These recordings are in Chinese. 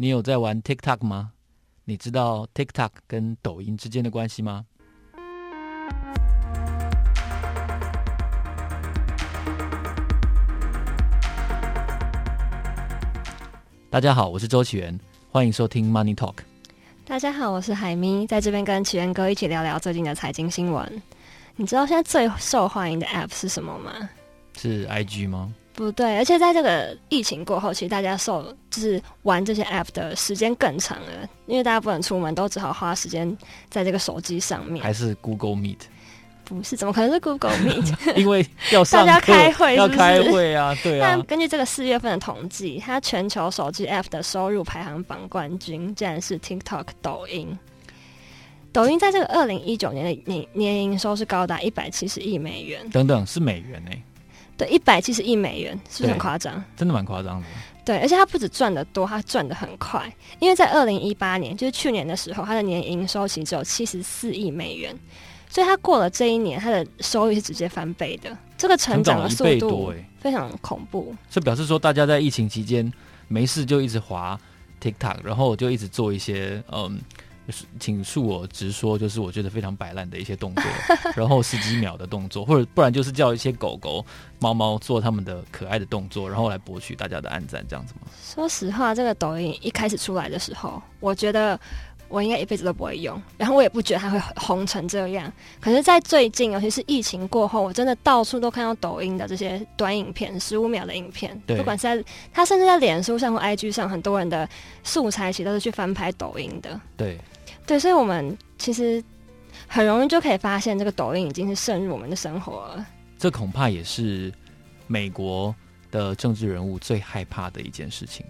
你有在玩 TikTok 吗？你知道 TikTok 跟抖音之间的关系吗？大家好，我是周启源，欢迎收听 Money Talk。大家好，我是海咪，在这边跟启源哥一起聊聊最近的财经新闻。你知道现在最受欢迎的 App 是什么吗？是 IG 吗？不对，而且在这个疫情过后，其实大家受就是玩这些 App 的时间更长了，因为大家不能出门，都只好花时间在这个手机上面。还是 Google Meet？不是，怎么可能是 Google Meet？因为要上大家开会是是，要开会啊，对啊。但根据这个四月份的统计，它全球手机 App 的收入排行榜冠军竟然是 TikTok 抖音。抖音在这个二零一九年的年年营收是高达一百七十亿美元。等等，是美元呢、欸？对，一百七十亿美元是不是很夸张？真的蛮夸张的。对，而且他不止赚得多，他赚得很快。因为在二零一八年，就是去年的时候，他的年营收其实只有七十四亿美元，所以他过了这一年，他的收益是直接翻倍的。这个成长的速度非常恐怖。这表示说，大家在疫情期间没事就一直滑 TikTok，然后就一直做一些嗯。请恕我直说，就是我觉得非常摆烂的一些动作，然后十几秒的动作，或者不然就是叫一些狗狗、猫猫做他们的可爱的动作，然后来博取大家的暗赞，这样子吗？说实话，这个抖音一开始出来的时候，我觉得我应该一辈子都不会用，然后我也不觉得它会红成这样。可是，在最近，尤其是疫情过后，我真的到处都看到抖音的这些短影片，十五秒的影片，不管是在它，甚至在脸书上或 IG 上，很多人的素材其实都是去翻拍抖音的，对。对，所以，我们其实很容易就可以发现，这个抖音已经是渗入我们的生活了。这恐怕也是美国的政治人物最害怕的一件事情。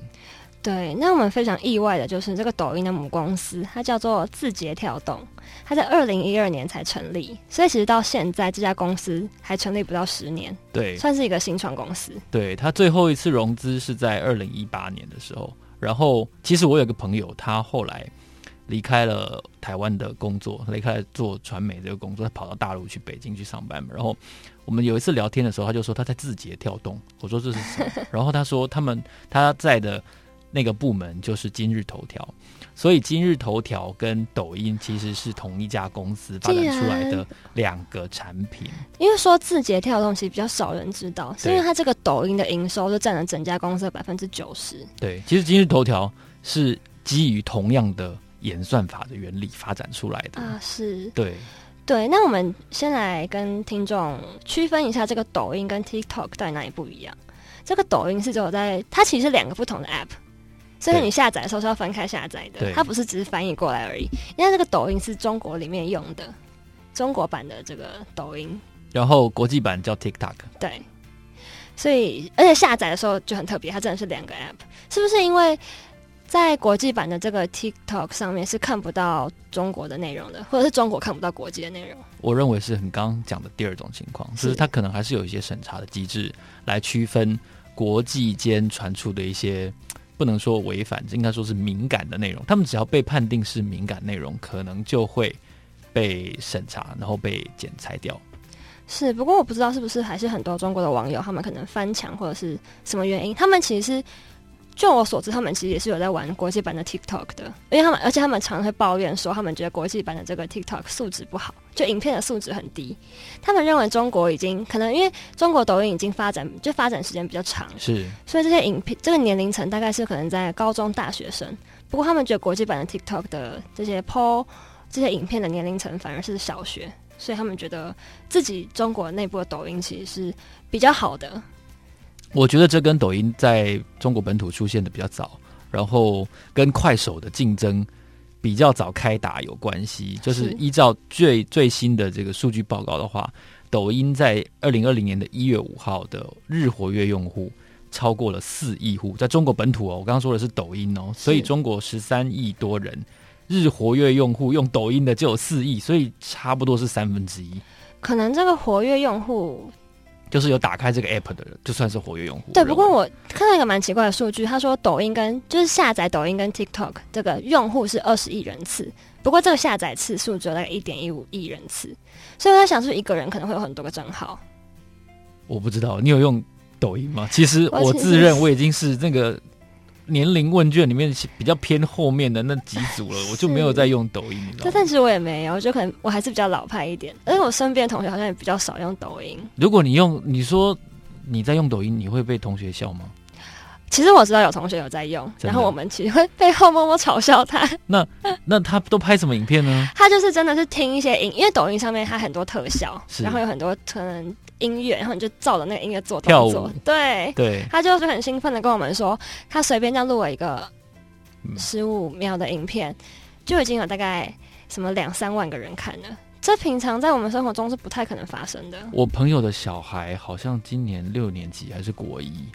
对，那我们非常意外的就是，这个抖音的母公司它叫做字节跳动，它在二零一二年才成立，所以其实到现在这家公司还成立不到十年，对，算是一个新创公司。对，它最后一次融资是在二零一八年的时候，然后其实我有个朋友，他后来。离开了台湾的工作，离开了做传媒这个工作，他跑到大陆去北京去上班嘛。然后我们有一次聊天的时候，他就说他在字节跳动。我说这是什么？然后他说他们他在的那个部门就是今日头条，所以今日头条跟抖音其实是同一家公司发展出来的两个产品。因为说字节跳动其实比较少人知道，是因为它这个抖音的营收就占了整家公司的百分之九十。对，其实今日头条是基于同样的。演算法的原理发展出来的啊，是对对。那我们先来跟听众区分一下，这个抖音跟 TikTok 到底哪里不一样？这个抖音是只有在它其实是两个不同的 App，所以你下载的时候是要分开下载的，它不是只是翻译过来而已。因为这个抖音是中国里面用的中国版的这个抖音，然后国际版叫 TikTok，对。所以而且下载的时候就很特别，它真的是两个 App，是不是因为？在国际版的这个 TikTok 上面是看不到中国的内容的，或者是中国看不到国际的内容。我认为是很刚刚讲的第二种情况，就是它可能还是有一些审查的机制来区分国际间传出的一些不能说违反，应该说是敏感的内容。他们只要被判定是敏感内容，可能就会被审查，然后被剪裁掉。是，不过我不知道是不是还是很多中国的网友，他们可能翻墙或者是什么原因，他们其实。就我所知，他们其实也是有在玩国际版的 TikTok 的，因为他们，而且他们常会抱怨说，他们觉得国际版的这个 TikTok 素质不好，就影片的素质很低。他们认为中国已经可能因为中国抖音已经发展，就发展时间比较长，是，所以这些影片这个年龄层大概是可能在高中大学生。不过他们觉得国际版的 TikTok 的这些 PO 这些影片的年龄层反而是小学，所以他们觉得自己中国内部的抖音其实是比较好的。我觉得这跟抖音在中国本土出现的比较早，然后跟快手的竞争比较早开打有关系。就是依照最最新的这个数据报告的话，抖音在二零二零年的一月五号的日活跃用户超过了四亿户，在中国本土哦，我刚刚说的是抖音哦，所以中国十三亿多人日活跃用户用抖音的就有四亿，所以差不多是三分之一。可能这个活跃用户。就是有打开这个 app 的人，就算是活跃用户。对，不过我看到一个蛮奇怪的数据，他说抖音跟就是下载抖音跟 TikTok 这个用户是二十亿人次，不过这个下载次数只有大概一点一五亿人次，所以我在想，是不是一个人可能会有很多个账号？我不知道，你有用抖音吗？其实我自认我已经是那个年龄问卷里面比较偏后面的那几组了，我就没有在用抖音。这但是我也没有，就可能我还是比较老派一点，而且我身边的同学好像也比较少用抖音。如果你用，你说你在用抖音，你会被同学笑吗？其实我知道有同学有在用，然后我们其实会背后默默嘲笑他。那那他都拍什么影片呢？他就是真的是听一些音，因为抖音上面它很多特效，然后有很多可能音乐，然后你就照着那个音乐做动作。对对，他就是很兴奋的跟我们说，他随便这样录了一个十五秒的影片，就已经有大概什么两三万个人看了。这平常在我们生活中是不太可能发生的。我朋友的小孩好像今年六年级还是国一，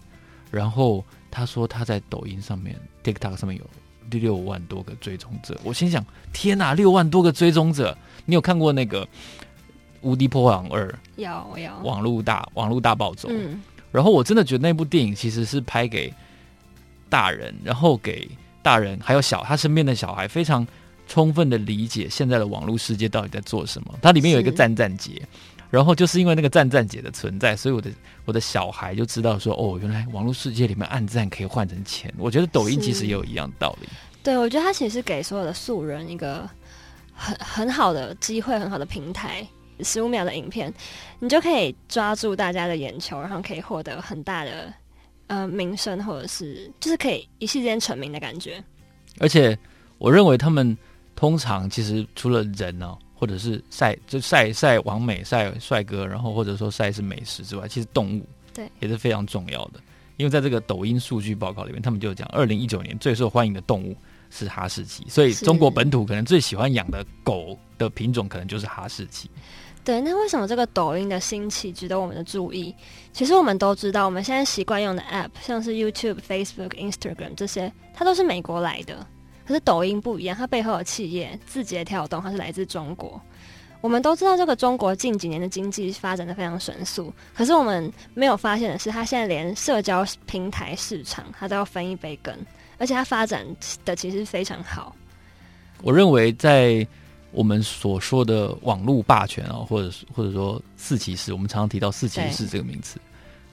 然后。他说他在抖音上面，TikTok 上面有六万多个追踪者。我心想：天哪，六万多个追踪者！你有看过那个《无敌破坏王二》？有有。网络大网络大暴走。嗯。然后我真的觉得那部电影其实是拍给大人，然后给大人还有小他身边的小孩，非常充分的理解现在的网络世界到底在做什么。它里面有一个赞赞节。然后就是因为那个赞赞姐的存在，所以我的我的小孩就知道说，哦，原来网络世界里面暗赞可以换成钱。我觉得抖音其实也有一样道理。对，我觉得它其实是给所有的素人一个很很好的机会，很好的平台。十五秒的影片，你就可以抓住大家的眼球，然后可以获得很大的呃名声，或者是就是可以一夕之间成名的感觉。而且我认为他们通常其实除了人呢、哦。或者是晒就晒晒完美晒帅哥，然后或者说晒是美食之外，其实动物对也是非常重要的。因为在这个抖音数据报告里面，他们就讲二零一九年最受欢迎的动物是哈士奇，所以中国本土可能最喜欢养的狗的品种可能就是哈士奇。对，那为什么这个抖音的兴起值得我们的注意？其实我们都知道，我们现在习惯用的 App，像是 YouTube、Facebook、Instagram 这些，它都是美国来的。可是抖音不一样，它背后的企业字节跳动，它是来自中国。我们都知道，这个中国近几年的经济发展的非常神速。可是我们没有发现的是，它现在连社交平台市场它都要分一杯羹，而且它发展的其实非常好。我认为，在我们所说的网络霸权啊，或者或者说四骑士，我们常常提到四骑士这个名词，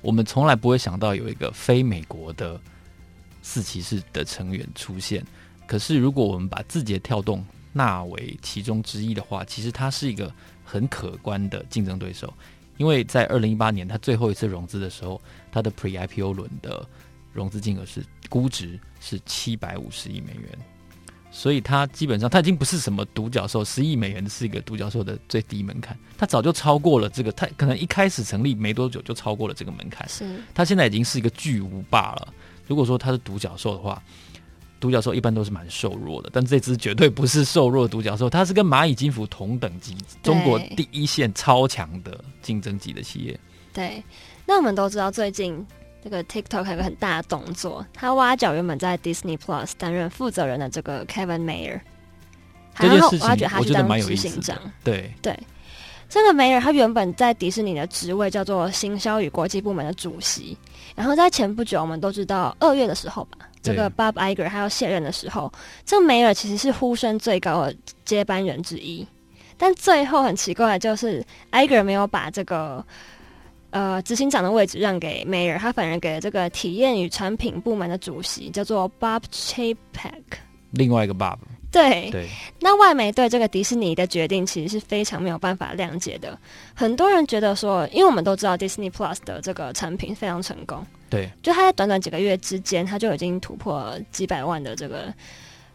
我们从来不会想到有一个非美国的四骑士的成员出现。可是，如果我们把字节跳动纳为其中之一的话，其实它是一个很可观的竞争对手。因为在二零一八年它最后一次融资的时候，它的 Pre IPO 轮的融资金额是估值是七百五十亿美元，所以它基本上它已经不是什么独角兽，十亿美元是一个独角兽的最低门槛，它早就超过了这个，它可能一开始成立没多久就超过了这个门槛。是，它现在已经是一个巨无霸了。如果说它是独角兽的话。独角兽一般都是蛮瘦弱的，但这只绝对不是瘦弱的独角兽，它是跟蚂蚁金服同等级，中国第一线超强的竞争级的企业。对，那我们都知道，最近这个 TikTok 还有个很大的动作，他挖角原本在 Disney Plus 担任负责人的这个 Kevin Mayer，然后挖掘他去当执行长。对对，这个 Mayer 他原本在迪士尼的职位叫做行销与国际部门的主席，然后在前不久，我们都知道二月的时候吧。这个 Bob Iger 他要卸任的时候，这个梅尔其实是呼声最高的接班人之一，但最后很奇怪的就是 Iger 没有把这个呃执行长的位置让给 Mayor，，他反而给了这个体验与产品部门的主席，叫做 Bob Chapek。另外一个 Bob。对对，那外媒对这个迪士尼的决定其实是非常没有办法谅解的。很多人觉得说，因为我们都知道 Disney Plus 的这个产品非常成功，对，就他在短短几个月之间，他就已经突破了几百万的这个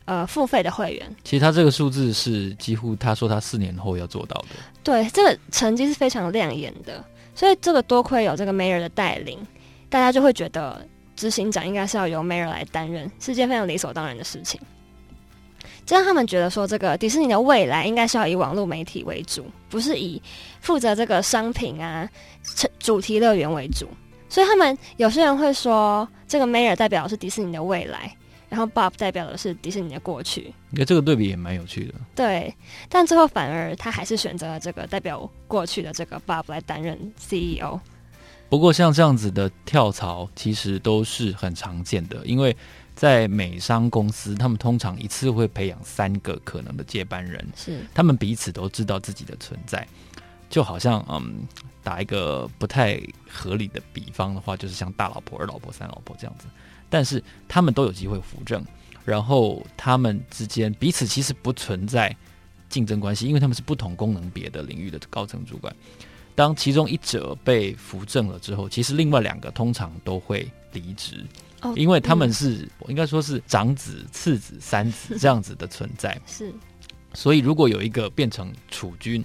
呃付费的会员。其实他这个数字是几乎他说他四年后要做到的。对，这个成绩是非常亮眼的。所以这个多亏有这个 Mayor 的带领，大家就会觉得执行长应该是要由 Mayor 来担任，是件非常理所当然的事情。这让他们觉得说，这个迪士尼的未来应该是要以网络媒体为主，不是以负责这个商品啊、主题乐园为主。所以他们有些人会说，这个 Mayor 代表的是迪士尼的未来，然后 Bob 代表的是迪士尼的过去。你看这个对比也蛮有趣的。对，但最后反而他还是选择了这个代表过去的这个 Bob 来担任 CEO。不过像这样子的跳槽，其实都是很常见的，因为。在美商公司，他们通常一次会培养三个可能的接班人，是他们彼此都知道自己的存在，就好像嗯，打一个不太合理的比方的话，就是像大老婆、二老婆、三老婆这样子。但是他们都有机会扶正，然后他们之间彼此其实不存在竞争关系，因为他们是不同功能别的领域的高层主管。当其中一者被扶正了之后，其实另外两个通常都会离职，哦，因为他们是我应该说是长子、次子、三子这样子的存在。是，所以如果有一个变成储君，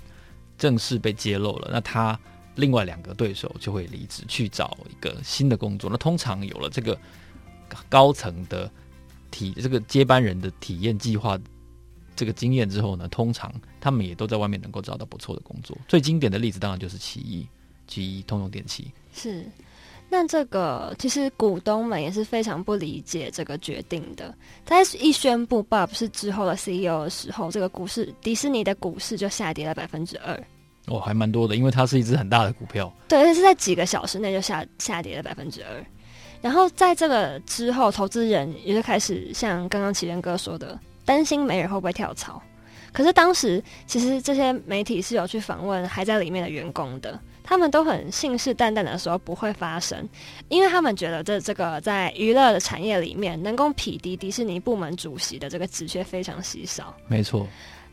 正式被揭露了，那他另外两个对手就会离职去找一个新的工作。那通常有了这个高层的体这个接班人的体验计划。这个经验之后呢，通常他们也都在外面能够找到不错的工作。最经典的例子当然就是奇异、奇异通用电器。是，那这个其实股东们也是非常不理解这个决定的。在一宣布 Bob 是之后的 CEO 的时候，这个股市迪士尼的股市就下跌了百分之二。哦，还蛮多的，因为它是一只很大的股票。对，而且是在几个小时内就下下跌了百分之二。然后在这个之后，投资人也就开始像刚刚奇源哥说的。担心梅尔会不会跳槽？可是当时其实这些媒体是有去访问还在里面的员工的，他们都很信誓旦旦的说不会发生，因为他们觉得这这个在娱乐的产业里面能够匹敌迪士尼部门主席的这个职缺非常稀少。没错，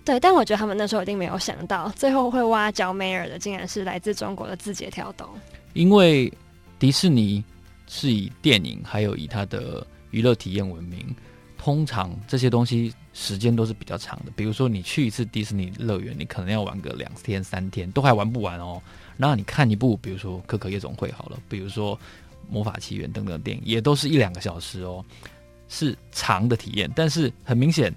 对，但我觉得他们那时候一定没有想到，最后会挖角梅尔的竟然是来自中国的字节跳动。因为迪士尼是以电影还有以它的娱乐体验闻名。通常这些东西时间都是比较长的，比如说你去一次迪士尼乐园，你可能要玩个两天三天，都还玩不完哦。然后你看一部，比如说《可可夜总会》好了，比如说《魔法奇缘》等等电影，也都是一两个小时哦，是长的体验。但是很明显，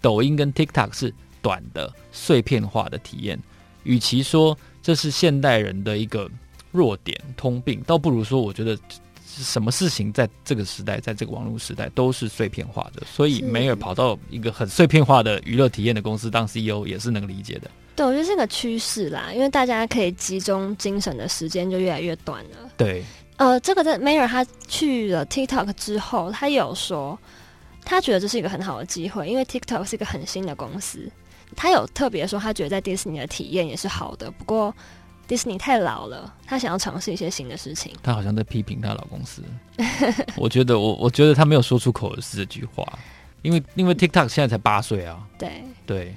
抖音跟 TikTok 是短的碎片化的体验。与其说这是现代人的一个弱点通病，倒不如说我觉得。什么事情在这个时代，在这个网络时代都是碎片化的，所以梅尔跑到一个很碎片化的娱乐体验的公司当 CEO 也是能理解的。对，我觉得这个趋势啦，因为大家可以集中精神的时间就越来越短了。对，呃，这个在梅尔他去了 TikTok 之后，他有说他觉得这是一个很好的机会，因为 TikTok 是一个很新的公司，他有特别说他觉得在迪士尼的体验也是好的，不过。迪士尼太老了，她想要尝试一些新的事情。她好像在批评她老公司。我觉得我我觉得她没有说出口的是这句话，因为因为 TikTok 现在才八岁啊。对对。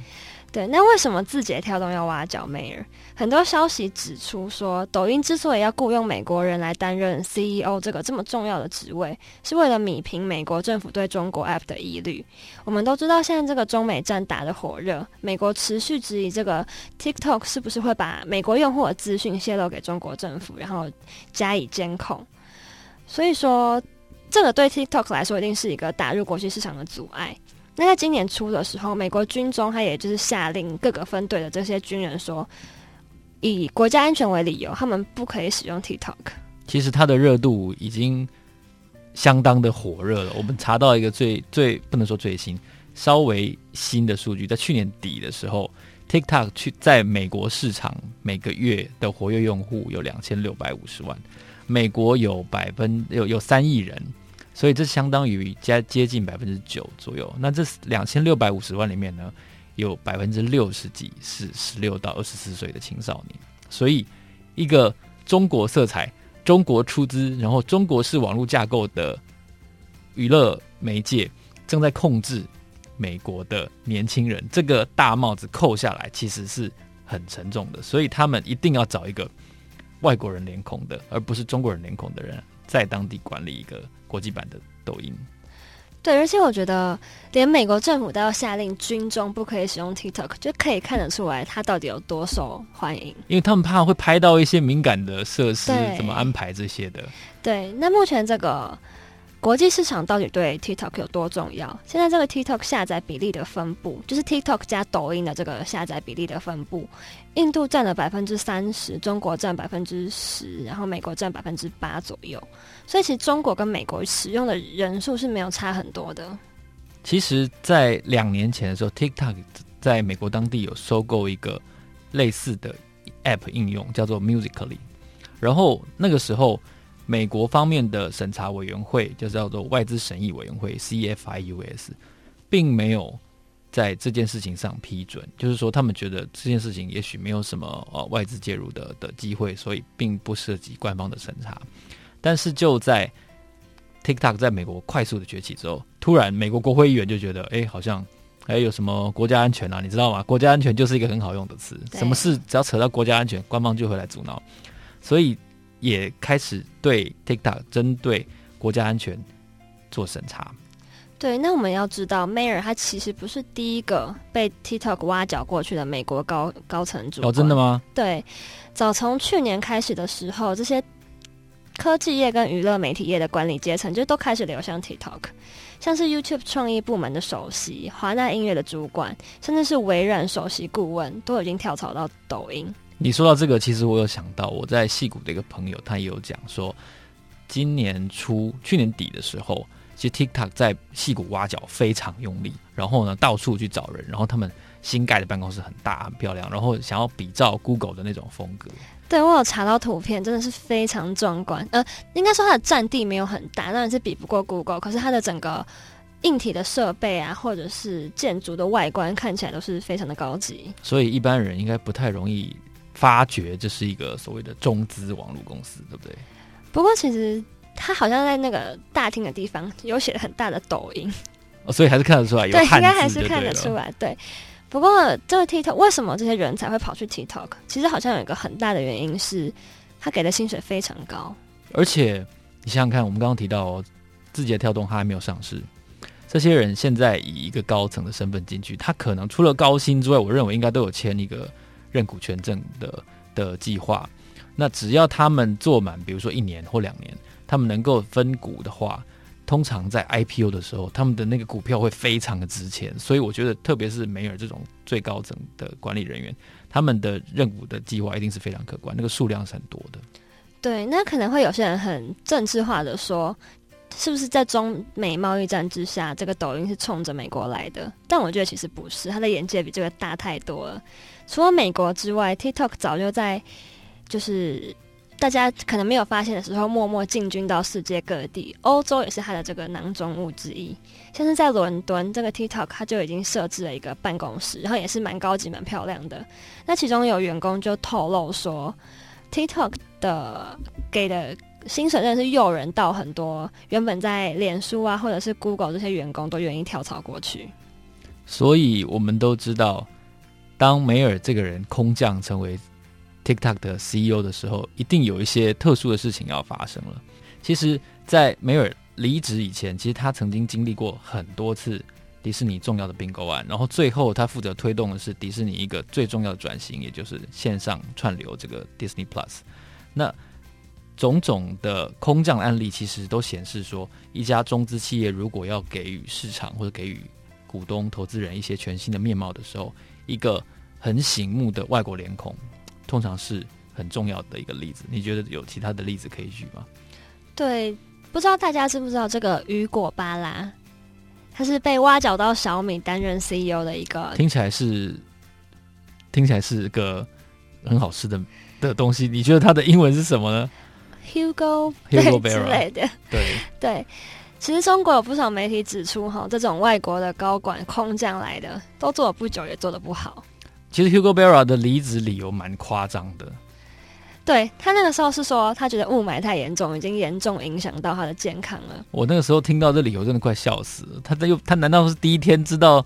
对，那为什么字节跳动要挖角梅尔？很多消息指出说，抖音之所以要雇佣美国人来担任 CEO 这个这么重要的职位，是为了米平美国政府对中国 App 的疑虑。我们都知道，现在这个中美战打得火热，美国持续质疑这个 TikTok 是不是会把美国用户的资讯泄露给中国政府，然后加以监控。所以说，这个对 TikTok 来说，一定是一个打入国际市场的阻碍。那在今年初的时候，美国军中他也就是下令各个分队的这些军人说，以国家安全为理由，他们不可以使用 TikTok。其实它的热度已经相当的火热了。我们查到一个最最不能说最新，稍微新的数据，在去年底的时候，TikTok 去在美国市场每个月的活跃用户有两千六百五十万，美国有百分有有三亿人。所以这相当于加接近百分之九左右。那这两千六百五十万里面呢，有百分之六十几是十六到二十四岁的青少年。所以，一个中国色彩、中国出资，然后中国式网络架构的娱乐媒介，正在控制美国的年轻人。这个大帽子扣下来，其实是很沉重的。所以，他们一定要找一个外国人脸孔的，而不是中国人脸孔的人，在当地管理一个。国际版的抖音，对，而且我觉得连美国政府都要下令军中不可以使用 TikTok，就可以看得出来它到底有多受欢迎。因为他们怕会拍到一些敏感的设施，怎么安排这些的。对，那目前这个。国际市场到底对 TikTok 有多重要？现在这个 TikTok 下载比例的分布，就是 TikTok 加抖音的这个下载比例的分布，印度占了百分之三十，中国占百分之十，然后美国占百分之八左右。所以其实中国跟美国使用的人数是没有差很多的。其实，在两年前的时候，TikTok 在美国当地有收购一个类似的 App 应用，叫做 Musical.ly，然后那个时候。美国方面的审查委员会，就是叫做外资审议委员会 （CFIUS），并没有在这件事情上批准。就是说，他们觉得这件事情也许没有什么呃外资介入的的机会，所以并不涉及官方的审查。但是就在 TikTok 在美国快速的崛起之后，突然美国国会议员就觉得，哎，好像还有什么国家安全啊？你知道吗？国家安全就是一个很好用的词，什么事只要扯到国家安全，官方就会来阻挠，所以也开始对 TikTok 针对国家安全做审查。对，那我们要知道，Mayer 他其实不是第一个被 TikTok 挖角过去的美国高高层主管。哦，真的吗？对，早从去年开始的时候，这些科技业跟娱乐媒体业的管理阶层就都开始流向 TikTok，像是 YouTube 创意部门的首席、华纳音乐的主管，甚至是微软首席顾问，都已经跳槽到抖音。你说到这个，其实我有想到，我在戏谷的一个朋友，他也有讲说，今年初、去年底的时候。其实 TikTok 在戏谷挖角非常用力，然后呢，到处去找人，然后他们新盖的办公室很大很漂亮，然后想要比照 Google 的那种风格。对，我有查到图片，真的是非常壮观。呃，应该说它的占地没有很大，当然是比不过 Google，可是它的整个硬体的设备啊，或者是建筑的外观看起来都是非常的高级。所以一般人应该不太容易发觉这是一个所谓的中资网络公司，对不对？不过其实。他好像在那个大厅的地方有写很大的抖音，哦，所以还是看得出来有对，应该还是看得出来。对，不过这个 TikTok 为什么这些人才会跑去 TikTok？其实好像有一个很大的原因是，他给的薪水非常高。而且你想想看，我们刚刚提到哦，字节跳动他还没有上市，这些人现在以一个高层的身份进去，他可能除了高薪之外，我认为应该都有签一个认股权证的的计划。那只要他们做满，比如说一年或两年。他们能够分股的话，通常在 IPO 的时候，他们的那个股票会非常的值钱。所以我觉得，特别是梅尔这种最高层的管理人员，他们的认股的计划一定是非常可观，那个数量是很多的。对，那可能会有些人很政治化的说，是不是在中美贸易战之下，这个抖音是冲着美国来的？但我觉得其实不是，他的眼界比这个大太多了。除了美国之外，TikTok 早就在就是。大家可能没有发现的时候，默默进军到世界各地。欧洲也是它的这个囊中物之一。像是在伦敦，这个 TikTok 它就已经设置了一个办公室，然后也是蛮高级、蛮漂亮的。那其中有员工就透露说，TikTok 的给的薪水真的是诱人到很多原本在脸书啊或者是 Google 这些员工都愿意跳槽过去。所以我们都知道，当梅尔这个人空降成为。TikTok 的 CEO 的时候，一定有一些特殊的事情要发生了。其实，在梅尔离职以前，其实他曾经经历过很多次迪士尼重要的并购案，然后最后他负责推动的是迪士尼一个最重要的转型，也就是线上串流这个 Disney Plus。那种种的空降案例，其实都显示说，一家中资企业如果要给予市场或者给予股东、投资人一些全新的面貌的时候，一个很醒目的外国脸孔。通常是很重要的一个例子，你觉得有其他的例子可以举吗？对，不知道大家知不知道这个雨果·巴拉，他是被挖角到小米担任 CEO 的一个，听起来是听起来是个很好吃的的东西。你觉得他的英文是什么呢？Hugo Hugo 之类的。对对，其实中国有不少媒体指出，哈，这种外国的高管空降来的，都做了不久，也做得不好。其实 Hugo Barra 的离职理由蛮夸张的，对，他那个时候是说他觉得雾霾太严重，已经严重影响到他的健康了。我那个时候听到这理由真的快笑死了。他又他难道是第一天知道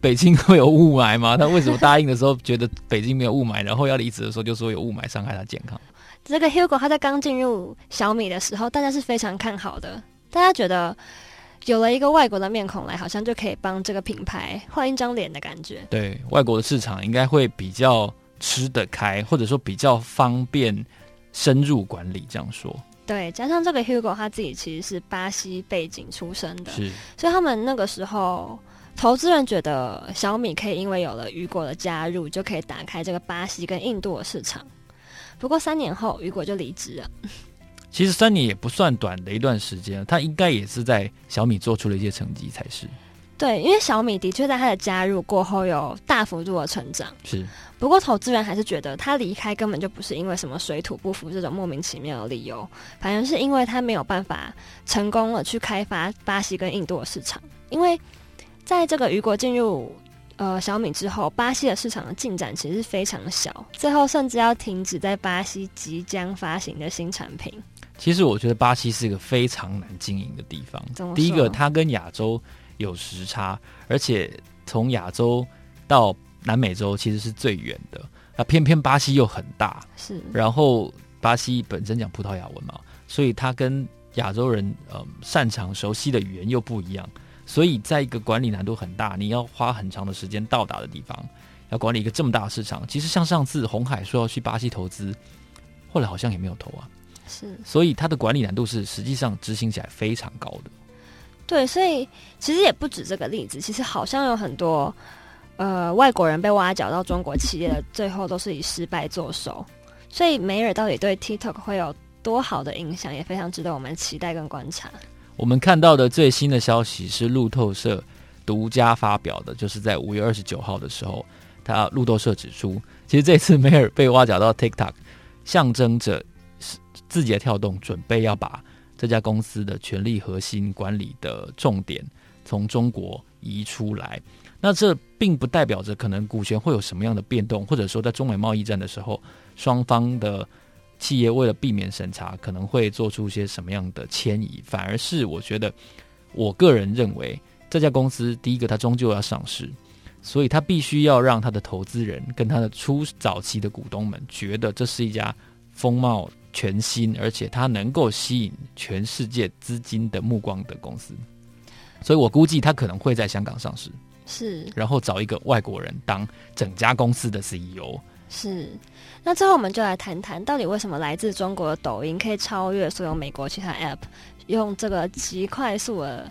北京会有雾霾吗？他为什么答应的时候觉得北京没有雾霾，然后要离职的时候就说有雾霾伤害他健康？这个 Hugo 他在刚进入小米的时候，大家是非常看好的，大家觉得。有了一个外国的面孔来，好像就可以帮这个品牌换一张脸的感觉。对，外国的市场应该会比较吃得开，或者说比较方便深入管理。这样说，对，加上这个 Hugo 他自己其实是巴西背景出身的，是，所以他们那个时候投资人觉得小米可以因为有了雨果的加入，就可以打开这个巴西跟印度的市场。不过三年后，雨果就离职了。其实三年也不算短的一段时间，他应该也是在小米做出了一些成绩才是。对，因为小米的确在他的加入过后有大幅度的成长。是，不过投资人还是觉得他离开根本就不是因为什么水土不服这种莫名其妙的理由，反而是因为他没有办法成功了去开发巴西跟印度的市场。因为在这个雨果进入呃小米之后，巴西的市场的进展其实是非常小，最后甚至要停止在巴西即将发行的新产品。其实我觉得巴西是一个非常难经营的地方。第一个，它跟亚洲有时差，而且从亚洲到南美洲其实是最远的。那偏偏巴西又很大，是。然后巴西本身讲葡萄牙文嘛，所以它跟亚洲人呃擅长熟悉的语言又不一样，所以在一个管理难度很大，你要花很长的时间到达的地方，要管理一个这么大的市场。其实像上次红海说要去巴西投资，后来好像也没有投啊。是。所以它的管理难度是实际上执行起来非常高的。对，所以其实也不止这个例子，其实好像有很多。呃，外国人被挖角到中国企业的最后都是以失败作收，所以梅尔到底对 TikTok 会有多好的影响，也非常值得我们期待跟观察。我们看到的最新的消息是路透社独家发表的，就是在五月二十九号的时候，他路透社指出，其实这次梅尔被挖角到 TikTok，象征着字节跳动准备要把这家公司的权力核心管理的重点从中国移出来。那这并不代表着可能股权会有什么样的变动，或者说在中美贸易战的时候，双方的企业为了避免审查，可能会做出一些什么样的迁移。反而是我觉得，我个人认为这家公司第一个它终究要上市，所以它必须要让它的投资人跟它的初早期的股东们觉得这是一家风貌全新，而且它能够吸引全世界资金的目光的公司。所以我估计它可能会在香港上市。是，然后找一个外国人当整家公司的 CEO。是，那最后我们就来谈谈，到底为什么来自中国的抖音可以超越所有美国其他 App，用这个极快速的、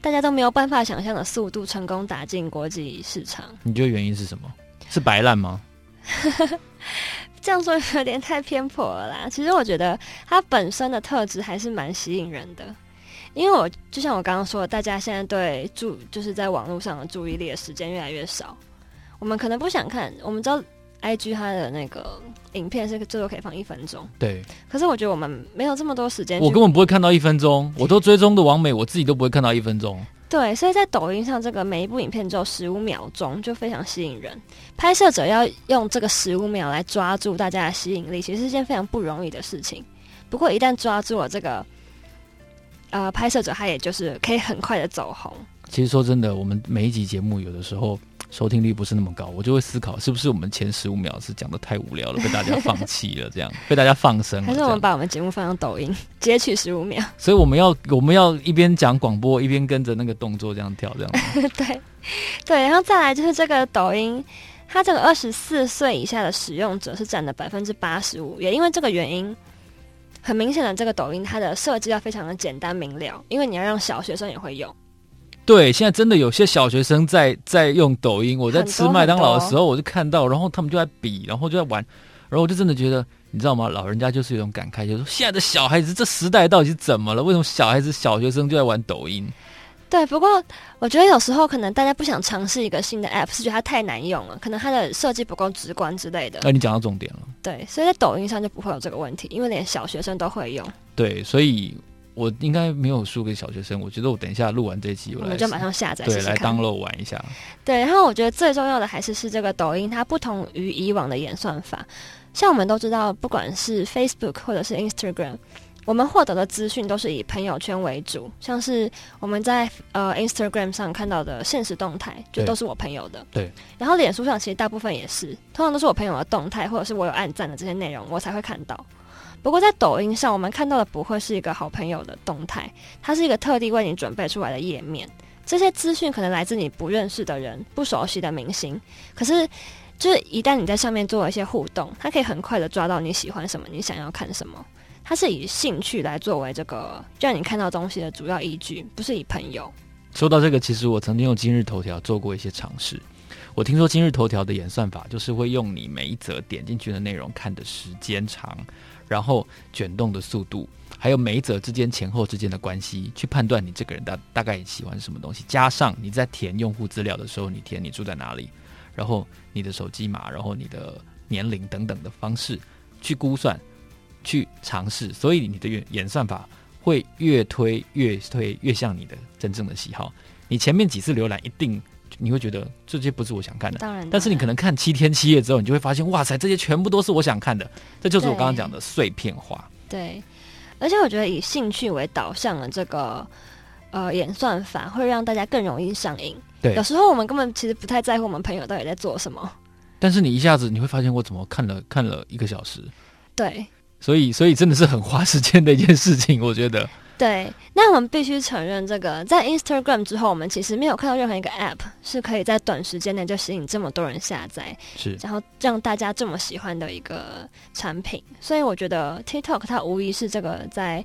大家都没有办法想象的速度，成功打进国际市场？你觉得原因是什么？是白烂吗？这样说有点太偏颇了啦。其实我觉得他本身的特质还是蛮吸引人的。因为我就像我刚刚说的，大家现在对注就是在网络上的注意力的时间越来越少。我们可能不想看，我们知道 IG 它的那个影片是最多可以放一分钟，对。可是我觉得我们没有这么多时间，我根本不会看到一分钟。我都追踪的网美，我自己都不会看到一分钟。对，所以在抖音上，这个每一部影片只有十五秒钟，就非常吸引人。拍摄者要用这个十五秒来抓住大家的吸引力，其实是一件非常不容易的事情。不过一旦抓住了这个。呃，拍摄者他也就是可以很快的走红。其实说真的，我们每一集节目有的时候收听率不是那么高，我就会思考是不是我们前十五秒是讲的太无聊了，被大家放弃了，这样 被大家放生了。还是我们把我们节目放上抖音，截取十五秒？所以我们要我们要一边讲广播，一边跟着那个动作这样跳，这样。对对，然后再来就是这个抖音，它这个二十四岁以下的使用者是占了百分之八十五，也因为这个原因。很明显的，这个抖音它的设计要非常的简单明了，因为你要让小学生也会用。对，现在真的有些小学生在在用抖音。我在吃麦当劳的时候，我就看到，然后他们就在比，然后就在玩，然后我就真的觉得，你知道吗？老人家就是有一种感慨，就是说现在的小孩子这时代到底是怎么了？为什么小孩子小学生就在玩抖音？对，不过我觉得有时候可能大家不想尝试一个新的 app，是觉得它太难用了，可能它的设计不够直观之类的。那、啊、你讲到重点了。对，所以在抖音上就不会有这个问题，因为连小学生都会用。对，所以我应该没有输给小学生。我觉得我等一下录完这一期，我，我们就马上下载，对，来 download 玩一下。对，然后我觉得最重要的还是是这个抖音它不同于以往的演算法，像我们都知道，不管是 Facebook 或者是 Instagram。我们获得的资讯都是以朋友圈为主，像是我们在呃 Instagram 上看到的现实动态，就都是我朋友的。对。然后脸书上其实大部分也是，通常都是我朋友的动态，或者是我有按赞的这些内容，我才会看到。不过在抖音上，我们看到的不会是一个好朋友的动态，它是一个特地为你准备出来的页面。这些资讯可能来自你不认识的人、不熟悉的明星，可是就是一旦你在上面做了一些互动，它可以很快的抓到你喜欢什么，你想要看什么。它是以兴趣来作为这个让你看到东西的主要依据，不是以朋友。说到这个，其实我曾经用今日头条做过一些尝试。我听说今日头条的演算法就是会用你每一则点进去的内容看的时间长，然后卷动的速度，还有每一则之间前后之间的关系，去判断你这个人大大概喜欢什么东西。加上你在填用户资料的时候，你填你住在哪里，然后你的手机码，然后你的年龄等等的方式去估算。去尝试，所以你的演演算法会越推越推越像你的真正的喜好。你前面几次浏览，一定你会觉得这些不是我想看的。当然，但是你可能看七天七夜之后，你就会发现，哇塞，这些全部都是我想看的。这就是我刚刚讲的碎片化。对，而且我觉得以兴趣为导向的这个呃演算法，会让大家更容易上瘾。对，有时候我们根本其实不太在乎我们朋友到底在做什么，但是你一下子你会发现，我怎么看了看了一个小时？对，所以所以真的是很花时间的一件事情，我觉得。对，那我们必须承认，这个在 Instagram 之后，我们其实没有看到任何一个 App 是可以在短时间内就吸引这么多人下载，是，然后让大家这么喜欢的一个产品。所以我觉得 TikTok 它无疑是这个在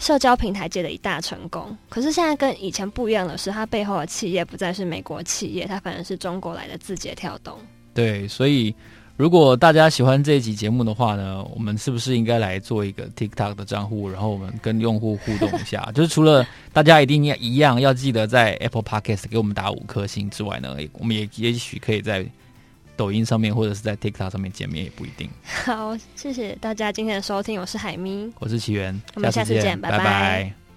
社交平台界的一大成功。可是现在跟以前不一样的是，它背后的企业不再是美国企业，它反而是中国来的字节跳动。对，所以。如果大家喜欢这一集节目的话呢，我们是不是应该来做一个 TikTok 的账户，然后我们跟用户互动一下？就是除了大家一定要一样要记得在 Apple Podcast 给我们打五颗星之外呢，我们也也许可以在抖音上面或者是在 TikTok 上面见面，也不一定。好，谢谢大家今天的收听，我是海咪，我是奇源，我们下次见，拜拜。拜拜。